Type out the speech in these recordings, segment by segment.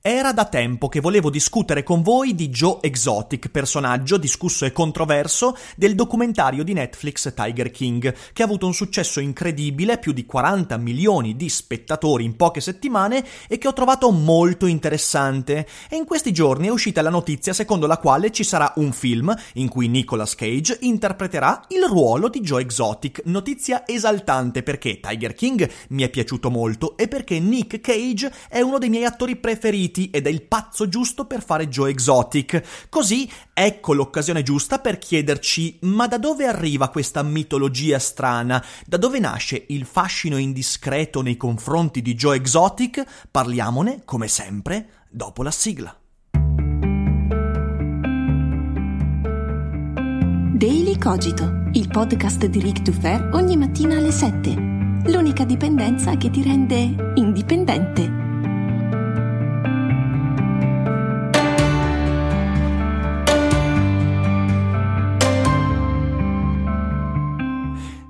Era da tempo che volevo discutere con voi di Joe Exotic, personaggio discusso e controverso del documentario di Netflix Tiger King, che ha avuto un successo incredibile, più di 40 milioni di spettatori in poche settimane e che ho trovato molto interessante. E in questi giorni è uscita la notizia secondo la quale ci sarà un film in cui Nicolas Cage interpreterà il ruolo di Joe Exotic. Notizia esaltante perché Tiger King mi è piaciuto molto e perché Nick Cage è uno dei miei attori preferiti ed è il pazzo giusto per fare Joe Exotic. Così ecco l'occasione giusta per chiederci ma da dove arriva questa mitologia strana? Da dove nasce il fascino indiscreto nei confronti di Joe Exotic? Parliamone, come sempre, dopo la sigla. Daily Cogito, il podcast di Rick Dufer ogni mattina alle 7. L'unica dipendenza che ti rende indipendente.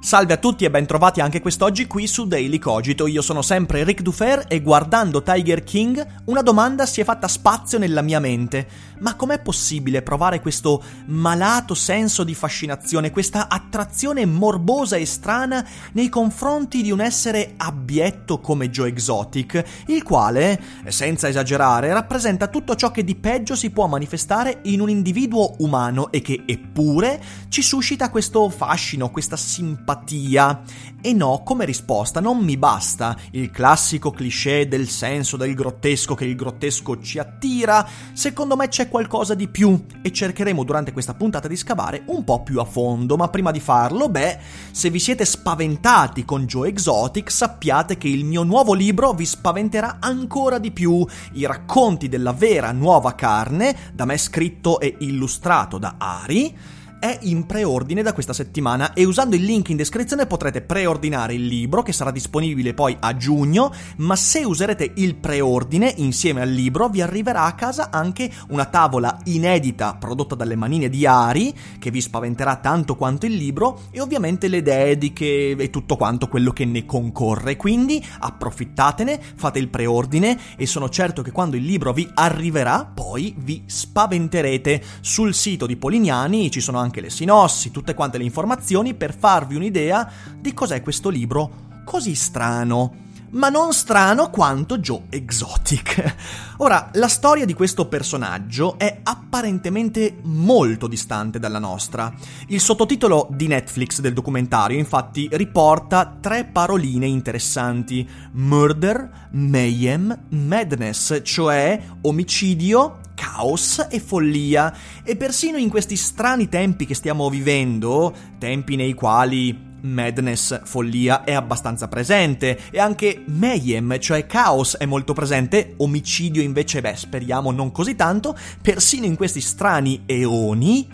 Salve a tutti e bentrovati anche quest'oggi qui su Daily Cogito. Io sono sempre Rick Dufer e guardando Tiger King una domanda si è fatta spazio nella mia mente. Ma com'è possibile provare questo malato senso di fascinazione, questa attrazione morbosa e strana nei confronti di un essere abietto come Joe Exotic, il quale, senza esagerare, rappresenta tutto ciò che di peggio si può manifestare in un individuo umano e che eppure ci suscita questo fascino, questa simpatia simpatia. E no, come risposta non mi basta. Il classico cliché del senso del grottesco che il grottesco ci attira, secondo me c'è qualcosa di più e cercheremo durante questa puntata di scavare un po' più a fondo, ma prima di farlo, beh, se vi siete spaventati con Joe Exotic, sappiate che il mio nuovo libro vi spaventerà ancora di più, i racconti della vera nuova carne, da me scritto e illustrato da Ari, è in preordine da questa settimana e usando il link in descrizione potrete preordinare il libro che sarà disponibile poi a giugno, ma se userete il preordine insieme al libro vi arriverà a casa anche una tavola inedita prodotta dalle manine di Ari che vi spaventerà tanto quanto il libro e ovviamente le dediche e tutto quanto quello che ne concorre. Quindi approfittatene, fate il preordine e sono certo che quando il libro vi arriverà poi vi spaventerete. Sul sito di Polignani ci sono anche anche le sinossi, tutte quante le informazioni per farvi un'idea di cos'è questo libro così strano ma non strano quanto Joe Exotic. Ora, la storia di questo personaggio è apparentemente molto distante dalla nostra. Il sottotitolo di Netflix del documentario infatti riporta tre paroline interessanti: murder, mayhem, madness, cioè omicidio, caos e follia. E persino in questi strani tempi che stiamo vivendo, tempi nei quali madness, follia, è abbastanza presente. E anche mayhem, cioè caos, è molto presente, omicidio invece, beh, speriamo non così tanto, persino in questi strani eoni.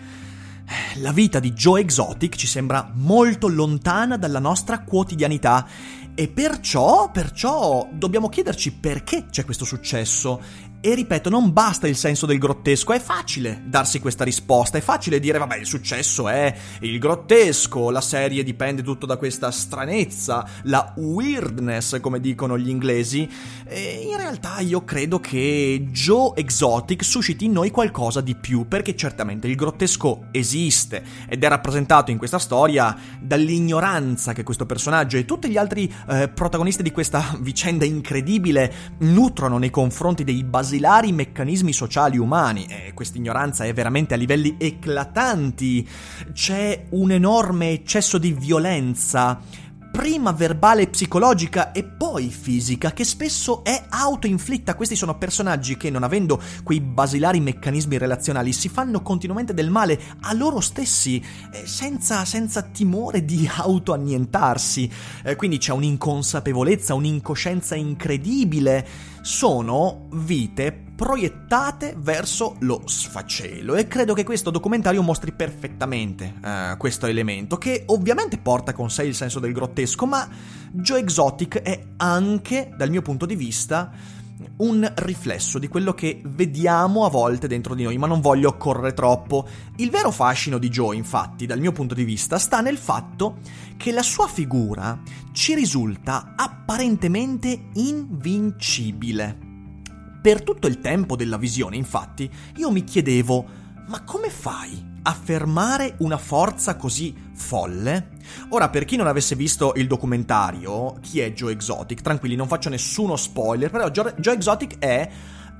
La vita di Joe Exotic ci sembra molto lontana dalla nostra quotidianità. E perciò, perciò dobbiamo chiederci perché c'è questo successo E ripeto, non basta il senso del grottesco, è facile darsi questa risposta, è facile dire vabbè il successo è il grottesco, la serie dipende tutto da questa stranezza, la weirdness come dicono gli inglesi. E in realtà io credo che Joe Exotic susciti in noi qualcosa di più, perché certamente il grottesco esiste ed è rappresentato in questa storia dall'ignoranza che questo personaggio e tutti gli altri eh, protagonisti di questa vicenda incredibile nutrono nei confronti dei basilari meccanismi sociali umani e questa ignoranza è veramente a livelli eclatanti. C'è un enorme eccesso di violenza prima verbale e psicologica e poi fisica, che spesso è autoinflitta. Questi sono personaggi che, non avendo quei basilari meccanismi relazionali, si fanno continuamente del male a loro stessi, eh, senza, senza timore di autoannientarsi. Eh, quindi c'è un'inconsapevolezza, un'incoscienza incredibile. Sono vite proiettate verso lo sfacelo e credo che questo documentario mostri perfettamente uh, questo elemento che ovviamente porta con sé il senso del grottesco ma Joe Exotic è anche dal mio punto di vista un riflesso di quello che vediamo a volte dentro di noi, ma non voglio correre troppo. Il vero fascino di Joe, infatti, dal mio punto di vista, sta nel fatto che la sua figura ci risulta apparentemente invincibile. Per tutto il tempo della visione, infatti, io mi chiedevo, ma come fai a fermare una forza così folle? Ora, per chi non avesse visto il documentario, chi è Joe Exotic? Tranquilli, non faccio nessuno spoiler, però Joe Exotic è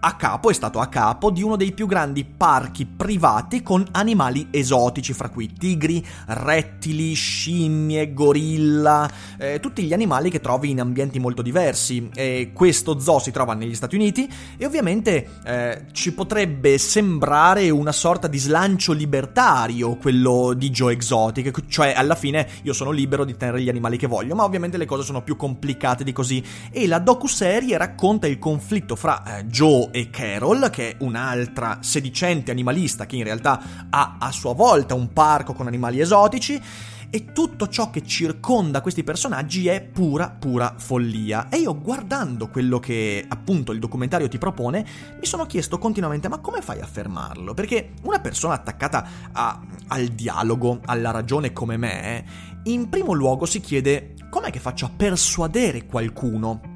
a capo, è stato a capo di uno dei più grandi parchi privati con animali esotici, fra cui tigri, rettili, scimmie, gorilla, eh, tutti gli animali che trovi in ambienti molto diversi. E questo zoo si trova negli Stati Uniti e ovviamente eh, ci potrebbe sembrare una sorta di slancio libertario quello di Joe Exotic, cioè alla fine io sono libero di tenere gli animali che voglio, ma ovviamente le cose sono più complicate di così. E la docuserie racconta il conflitto fra eh, Joe e Carol, che è un'altra sedicente animalista che in realtà ha a sua volta un parco con animali esotici e tutto ciò che circonda questi personaggi è pura, pura follia. E io guardando quello che appunto il documentario ti propone, mi sono chiesto continuamente ma come fai a fermarlo? Perché una persona attaccata a, al dialogo, alla ragione come me, in primo luogo si chiede com'è che faccio a persuadere qualcuno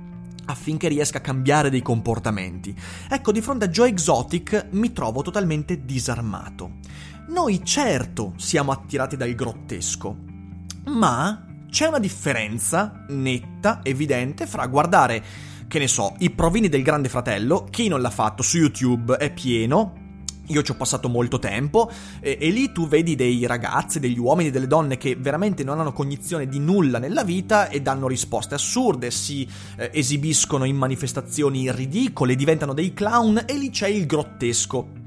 affinché riesca a cambiare dei comportamenti. Ecco, di fronte a Joe Exotic mi trovo totalmente disarmato. Noi certo siamo attirati dal grottesco, ma c'è una differenza netta, evidente, fra guardare, che ne so, i provini del Grande Fratello, chi non l'ha fatto su YouTube è pieno, io ci ho passato molto tempo e, e, lì tu vedi dei ragazzi, degli uomini, delle donne che veramente non hanno cognizione di nulla nella vita e danno risposte assurde, si eh, esibiscono in manifestazioni ridicole, diventano dei clown e lì c'è il grottesco.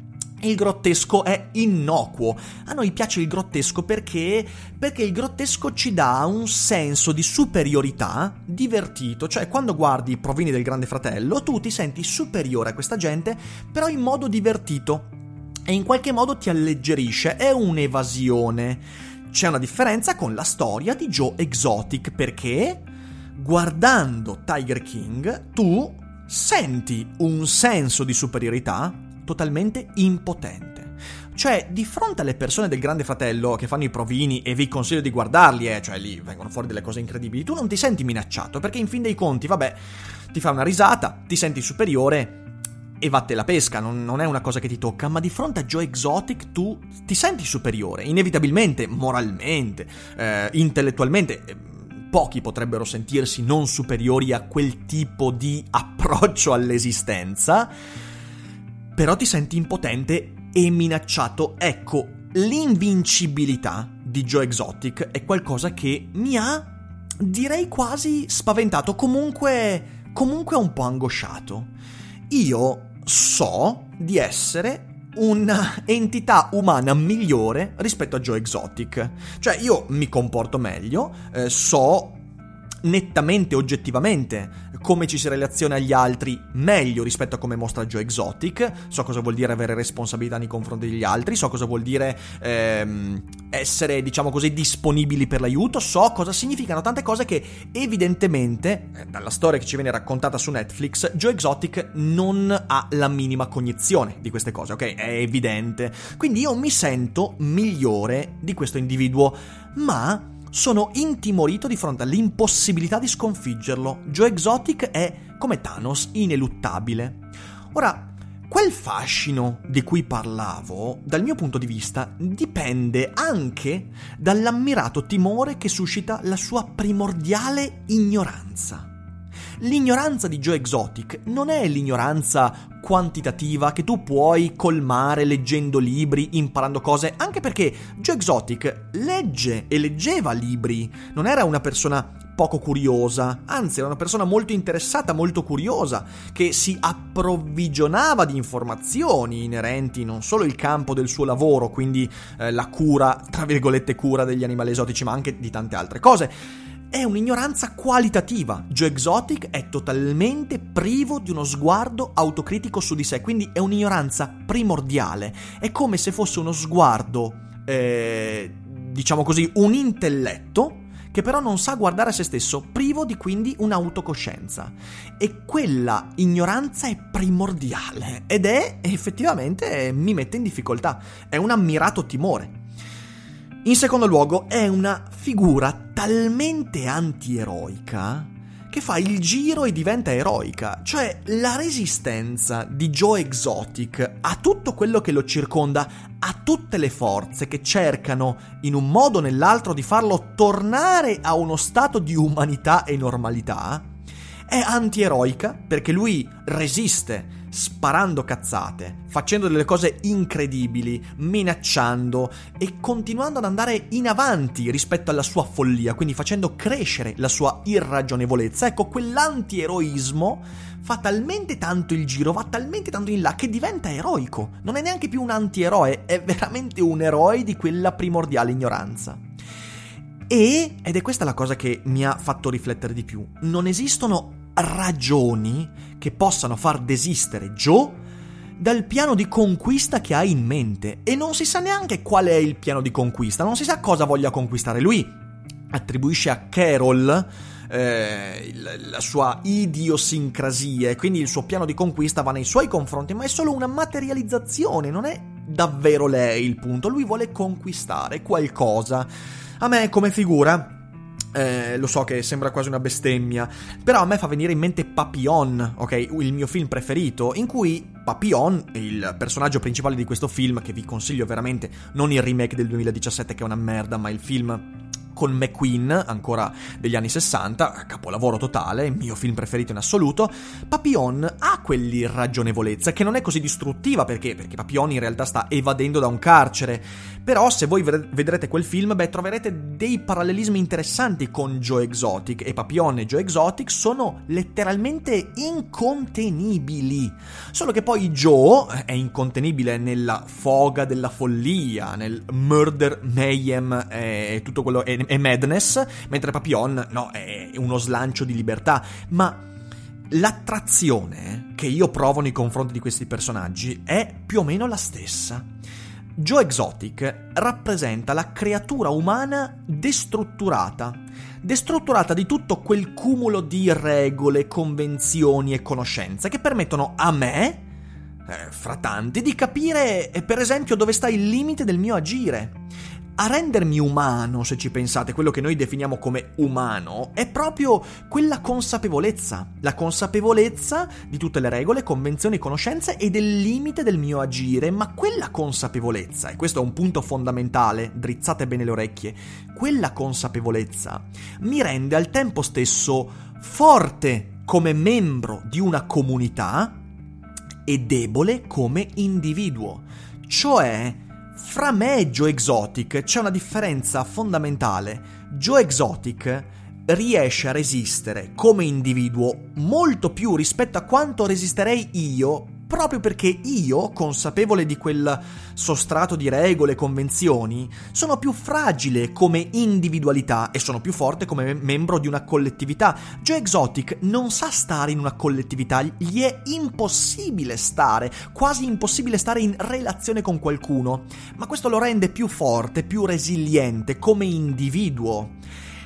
Il grottesco è innocuo. A noi piace il grottesco perché? Perché il grottesco ci dà un senso di superiorità divertito, cioè quando guardi i provini del Grande Fratello tu ti senti superiore a questa gente, però in modo divertito e in qualche modo ti alleggerisce, è un'evasione. C'è una differenza con la storia di Joe Exotic perché guardando Tiger King tu senti un senso di superiorità totalmente impotente. Cioè, di fronte alle persone del Grande Fratello che fanno i provini e vi consiglio di guardarli, eh, cioè lì vengono fuori delle cose incredibili, tu non ti senti minacciato perché in fin dei conti, vabbè, ti fa una risata, ti senti superiore e vatte la pesca, non, non, è una cosa che ti tocca, ma di fronte a Joe Exotic tu ti senti superiore, inevitabilmente, moralmente, eh, intellettualmente. Eh, pochi potrebbero sentirsi non superiori a quel tipo di approccio all'esistenza, però ti senti impotente e minacciato. Ecco, l'invincibilità di Joe Exotic è qualcosa che mi ha, direi quasi spaventato, comunque, comunque un po' angosciato. Io so di essere un'entità umana migliore rispetto a Joe Exotic. Cioè io mi comporto meglio, eh, so nettamente, oggettivamente, come ci si relaziona agli altri meglio rispetto a come mostra Joe Exotic, so cosa vuol dire avere responsabilità nei confronti degli altri, so cosa vuol dire ehm, essere, diciamo così, disponibili per l'aiuto, so cosa significano tante cose che evidentemente, eh, dalla storia che ci viene raccontata su Netflix, Joe Exotic non ha la minima cognizione di queste cose, ok? È evidente. Quindi io mi sento migliore di questo individuo, ma sono intimorito di fronte all'impossibilità di sconfiggerlo. Joe Exotic è, come Thanos, ineluttabile. Ora, Quel fascino di cui parlavo, dal mio punto di vista, dipende anche dall'ammirato timore che suscita la sua primordiale ignoranza. L'ignoranza di Joe Exotic non è l'ignoranza quantitativa che tu puoi colmare leggendo libri, imparando cose, anche perché Joe Exotic legge e leggeva libri, non era una persona poco curiosa, anzi era una persona molto interessata, molto curiosa, che si approvvigionava di informazioni inerenti non solo il campo del suo lavoro, quindi eh, la cura, tra virgolette cura degli animali esotici, ma anche di tante altre cose. È un'ignoranza qualitativa. Joe Exotic è totalmente privo di uno sguardo autocritico su di sé, quindi è un'ignoranza primordiale. È come se fosse uno sguardo, eh, diciamo così, un intelletto che però non sa guardare a se stesso, privo di quindi un'autocoscienza. E quella ignoranza è primordiale ed è effettivamente mi mette in difficoltà, è un ammirato timore. In secondo luogo è una figura talmente antieroica che fa il giro e diventa eroica, cioè la resistenza di Joe Exotic a tutto quello che lo circonda, a tutte le forze che cercano in un modo o nell'altro di farlo tornare a uno stato di umanità e normalità, è antieroica perché lui resiste sparando cazzate, facendo delle cose incredibili, minacciando e continuando ad andare in avanti rispetto alla sua follia, quindi facendo crescere la sua irragionevolezza. Ecco, quell'antieroismo fa talmente tanto il giro, va talmente tanto in là che diventa eroico. Non è neanche più un antieroe, è veramente un eroe di quella primordiale ignoranza. E, ed è questa la cosa che mi ha fatto riflettere di più, non esistono ragioni che possano far desistere Joe dal piano di conquista che ha in mente e non si sa neanche qual è il piano di conquista, non si sa cosa voglia conquistare. Lui attribuisce a Carol eh, la sua idiosincrasia e quindi il suo piano di conquista va nei suoi confronti, ma è solo una materializzazione, non è davvero lei il punto. Lui vuole conquistare qualcosa. A me come figura eh, lo so che sembra quasi una bestemmia, però a me fa venire in mente Papillon, ok? Il mio film preferito, in cui Papillon, il personaggio principale di questo film, che vi consiglio veramente, non il remake del 2017 che è una merda, ma il film con McQueen, ancora degli anni 60, capolavoro totale, mio film preferito in assoluto, Papillon ha quell'irragionevolezza che non è così distruttiva perché, perché Papillon in realtà sta evadendo da un carcere, però se voi vedrete quel film, beh, troverete dei parallelismi interessanti con Joe Exotic e Papillon e Joe Exotic sono letteralmente incontenibili. Solo che poi Joe è incontenibile nella foga della follia, nel murder mayhem e tutto quello e madness, mentre Papillon no, è uno slancio di libertà, ma l'attrazione che io provo nei confronti di questi personaggi è più o meno la stessa. Joe Exotic rappresenta la creatura umana destrutturata, destrutturata di tutto quel cumulo di regole, convenzioni e conoscenze che permettono a me, eh, fra tanti, di capire eh, per esempio dove sta il limite del mio agire a rendermi umano, se ci pensate, quello che noi definiamo come umano, è proprio quella consapevolezza, la consapevolezza di tutte le regole, convenzioni, conoscenze e del limite del mio agire, ma quella consapevolezza, e questo è un punto fondamentale, drizzate bene le orecchie, quella consapevolezza mi rende al tempo stesso forte come membro di una comunità e debole come individuo, cioè fra me e Joe Exotic c'è una differenza fondamentale. Joe Exotic riesce a resistere come individuo molto più rispetto a quanto resisterei io proprio perché io, consapevole di quel sostrato di regole e convenzioni, sono più fragile come individualità e sono più forte come membro di una collettività. Joe Exotic non sa stare in una collettività, gli è impossibile stare, quasi impossibile stare in relazione con qualcuno, ma questo lo rende più forte, più resiliente come individuo.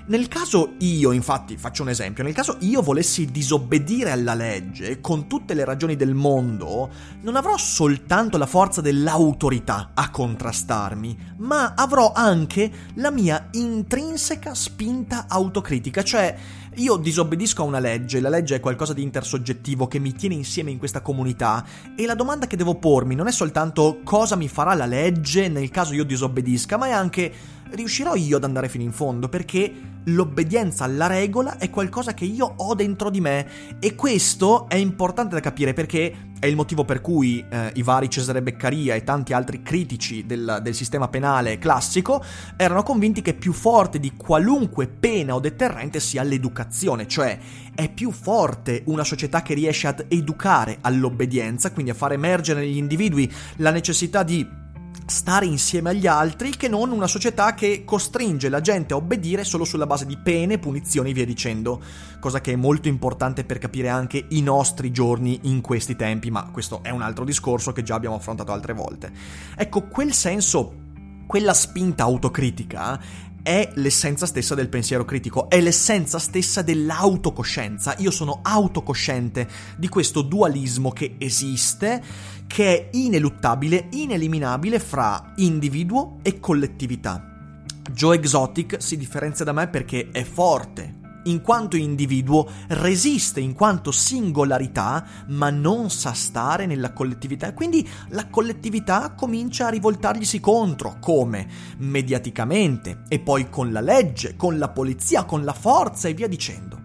Nel caso io, infatti, faccio un esempio, nel caso io volessi disobbedire alla legge con tutte le ragioni del mondo, non avrò soltanto la forza dell'autorità a contrastarmi, ma avrò anche la mia intrinseca spinta autocritica, cioè io disobbedisco a una legge, la legge è qualcosa di intersoggettivo che mi tiene insieme in questa comunità e la domanda che devo pormi non è soltanto cosa mi farà la legge nel caso io disobbedisca, ma è anche riuscirò io ad andare fino in fondo perché l'obbedienza alla regola è qualcosa che io ho dentro di me. E questo è importante da capire perché è il motivo per cui eh, i vari Cesare Beccaria e tanti altri critici del, del, sistema penale classico erano convinti che più forte di qualunque pena o deterrente sia l'educazione, cioè è più forte una società che riesce ad educare all'obbedienza, quindi a far emergere negli individui la necessità di stare insieme agli altri che non una società che costringe la gente a obbedire solo sulla base di pene, punizioni e via dicendo, cosa che è molto importante per capire anche i nostri giorni in questi tempi, ma questo è un altro discorso che già abbiamo affrontato altre volte. Ecco, quel senso quella spinta autocritica è l'essenza stessa del pensiero critico, è l'essenza stessa dell'autocoscienza. Io sono autocosciente di questo dualismo che esiste, che è ineluttabile, ineliminabile fra individuo e collettività. Joe Exotic si differenzia da me perché è forte, in quanto individuo, resiste in quanto singolarità, ma non sa stare nella collettività quindi la collettività comincia a rivoltarglisi contro, come? Mediaticamente e poi con la legge, con la polizia, con la forza e via dicendo.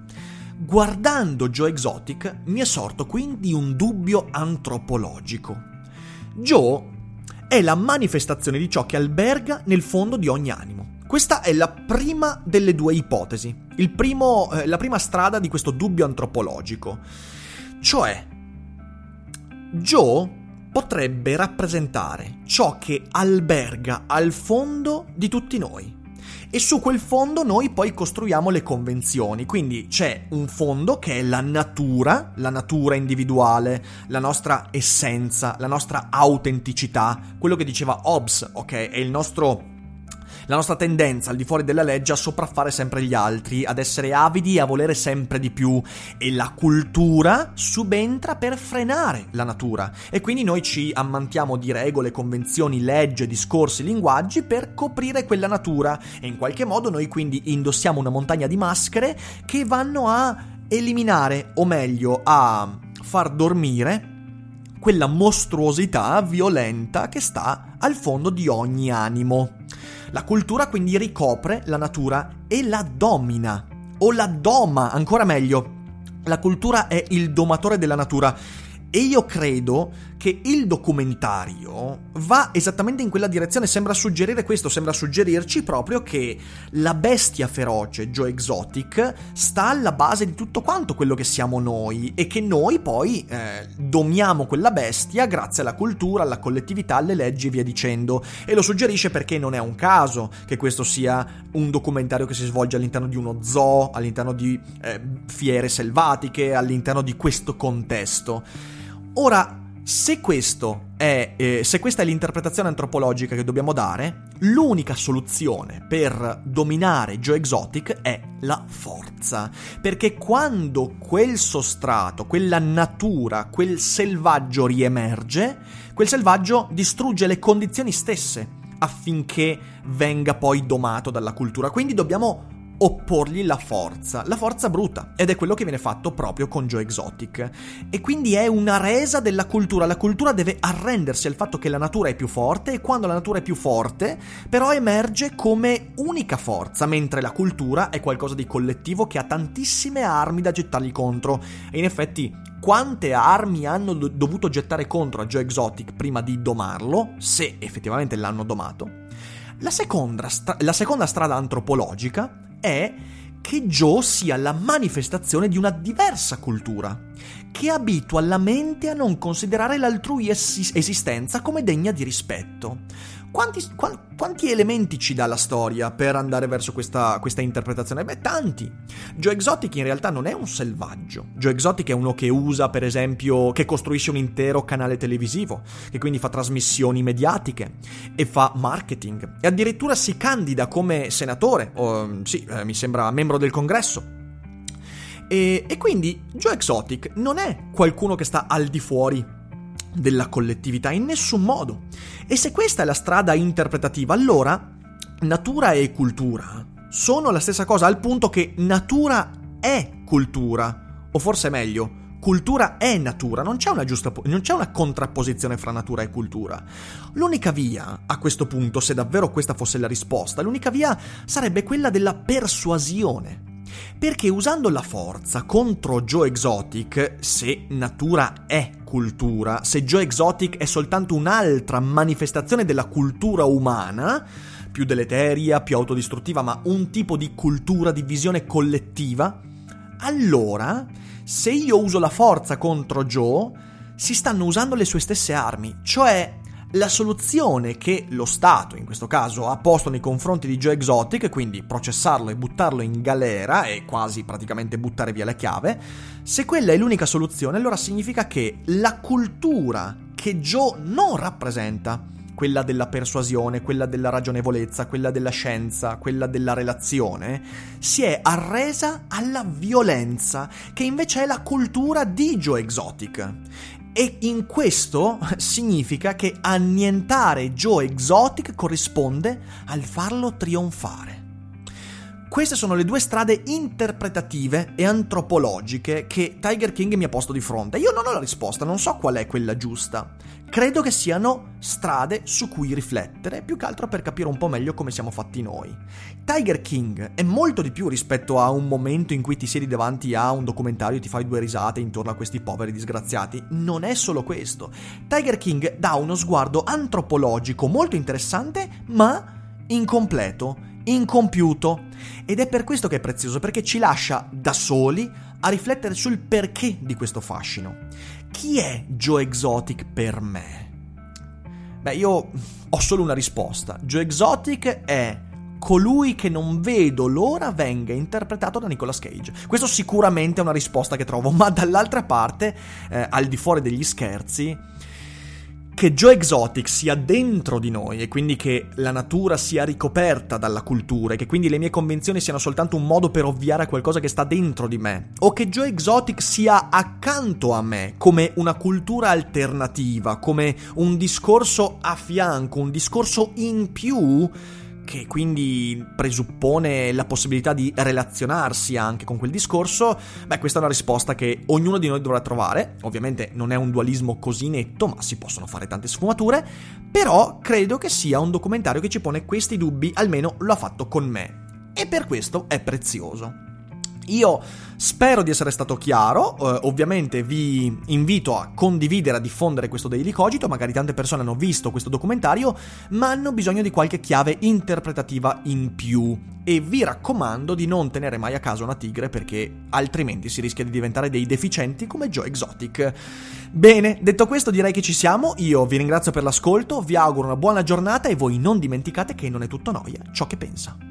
Guardando Joe Exotic mi è sorto quindi un dubbio antropologico. Joe è la manifestazione di ciò che alberga nel fondo di ogni animo. Questa è la prima delle due ipotesi, primo, eh, la prima strada di questo dubbio antropologico. Cioè, Joe potrebbe rappresentare ciò che alberga al fondo di tutti noi. E su quel fondo noi poi costruiamo le convenzioni. Quindi c'è un fondo che è la natura, la natura individuale, la nostra essenza, la nostra autenticità, quello che diceva Hobbes, ok? È il nostro la nostra tendenza al di fuori della legge a sopraffare sempre gli altri, ad essere avidi e a volere sempre di più. E la cultura subentra per frenare la natura. E quindi noi ci ammantiamo di regole, convenzioni, leggi, discorsi, linguaggi per coprire quella natura. E in qualche modo noi quindi indossiamo una montagna di maschere che vanno a eliminare o meglio a far dormire quella mostruosità violenta che sta al fondo di ogni animo. La cultura quindi ricopre la natura e la domina, o la doma, ancora meglio. La cultura è il domatore della natura e io credo che il documentario va esattamente in quella direzione, sembra suggerire questo, sembra suggerirci proprio che la bestia feroce, Joe Exotic, sta alla base di tutto quanto quello che siamo noi e che noi poi eh, domiamo quella bestia grazie alla cultura, alla collettività, alle leggi e via dicendo. E lo suggerisce perché non è un caso che questo sia un documentario che si svolge all'interno di uno zoo, all'interno di eh, fiere selvatiche, all'interno di questo contesto. Ora, se, è, eh, se questa è l'interpretazione antropologica che dobbiamo dare, l'unica soluzione per dominare Joe Exotic è la forza. Perché quando quel sostrato, quella natura, quel selvaggio riemerge, quel selvaggio distrugge le condizioni stesse affinché venga poi domato dalla cultura. Quindi dobbiamo opporgli la forza, la forza bruta, ed è quello che viene fatto proprio con Joe Exotic. E quindi è una resa della cultura, la cultura deve arrendersi al fatto che la natura è più forte e quando la natura è più forte, però emerge come unica forza, mentre la cultura è qualcosa di collettivo che ha tantissime armi da gettargli contro. E in effetti quante armi hanno do- dovuto gettare contro a Joe Exotic prima di domarlo, se effettivamente l'hanno domato. La seconda, stra- la seconda strada antropologica è che Joe sia la manifestazione di una diversa cultura, che abitua la mente a non considerare l'altrui es- esistenza come degna di rispetto. Quanti, qua, quanti, elementi ci dà la storia per andare verso questa, questa, interpretazione? Beh, tanti. Joe Exotic in realtà non è un selvaggio. Joe Exotic è uno che usa, per esempio, che costruisce un intero canale televisivo, che quindi fa trasmissioni mediatiche e fa marketing. E addirittura si candida come senatore, o sì, eh, mi sembra membro del congresso. E, e quindi Joe Exotic non è qualcuno che sta al di fuori della collettività in nessun modo. E se questa è la strada interpretativa, allora natura e cultura sono la stessa cosa, al punto che natura è cultura, o forse meglio, cultura è natura, non c'è una giusta non c'è una contrapposizione fra natura e cultura. L'unica via a questo punto, se davvero questa fosse la risposta, l'unica via sarebbe quella della persuasione. Perché usando la forza contro Joe Exotic, se natura è cultura, se Joe Exotic è soltanto un'altra manifestazione della cultura umana, più deleteria, più autodistruttiva, ma un tipo di cultura di visione collettiva, allora, se io uso la forza contro Joe, si stanno usando le sue stesse armi, cioè la soluzione che lo Stato, in questo caso, ha posto nei confronti di Joe Exotic, quindi processarlo e buttarlo in galera e quasi praticamente buttare via la chiave, se quella è l'unica soluzione, allora significa che la cultura che Joe non rappresenta, quella della persuasione, quella della ragionevolezza, quella della scienza, quella della relazione, si è arresa alla violenza, che invece è la cultura di Joe Exotic. E in questo significa che annientare Joe Exotic corrisponde al farlo trionfare. Queste sono le due strade interpretative e antropologiche che Tiger King mi ha posto di fronte. Io non ho la risposta, non so qual è quella giusta. Credo che siano strade su cui riflettere, più che altro per capire un po' meglio come siamo fatti noi. Tiger King è molto di più rispetto a un momento in cui ti siedi davanti a un documentario e ti fai due risate intorno a questi poveri disgraziati. Non è solo questo. Tiger King dà uno sguardo antropologico molto interessante, ma incompleto incompiuto. Ed è per questo che è prezioso, perché ci lascia da soli a riflettere sul perché di questo fascino. Chi è Joe Exotic per me? Beh, io ho solo una risposta. Joe Exotic è colui che non vedo l'ora venga interpretato da Nicolas Cage. Questo sicuramente è una risposta che trovo, ma dall'altra parte, eh, al di fuori degli scherzi, che Joe Exotic sia dentro di noi e quindi che la natura sia ricoperta dalla cultura e che quindi le mie convenzioni siano soltanto un modo per ovviare a qualcosa che sta dentro di me, o che Joe Exotic sia accanto a me come una cultura alternativa, come un discorso a fianco, un discorso in più che quindi presuppone la possibilità di relazionarsi anche con quel discorso, beh, questa è una risposta che ognuno di noi dovrà trovare. Ovviamente non è un dualismo così netto, ma si possono fare tante sfumature, però credo che sia un documentario che ci pone questi dubbi, almeno lo ha fatto con me. E per questo è prezioso. Io spero di essere stato chiaro, eh, ovviamente vi invito a condividere, a diffondere questo Daily Cogito, magari tante persone hanno visto questo documentario, ma hanno bisogno di qualche chiave interpretativa in più e vi raccomando di non tenere mai a casa una tigre perché altrimenti si rischia di diventare dei deficienti come Joe Exotic. Bene, detto questo direi che ci siamo, io vi ringrazio per l'ascolto, vi auguro una buona giornata e voi non dimenticate che non è tutto noia ciò che pensa.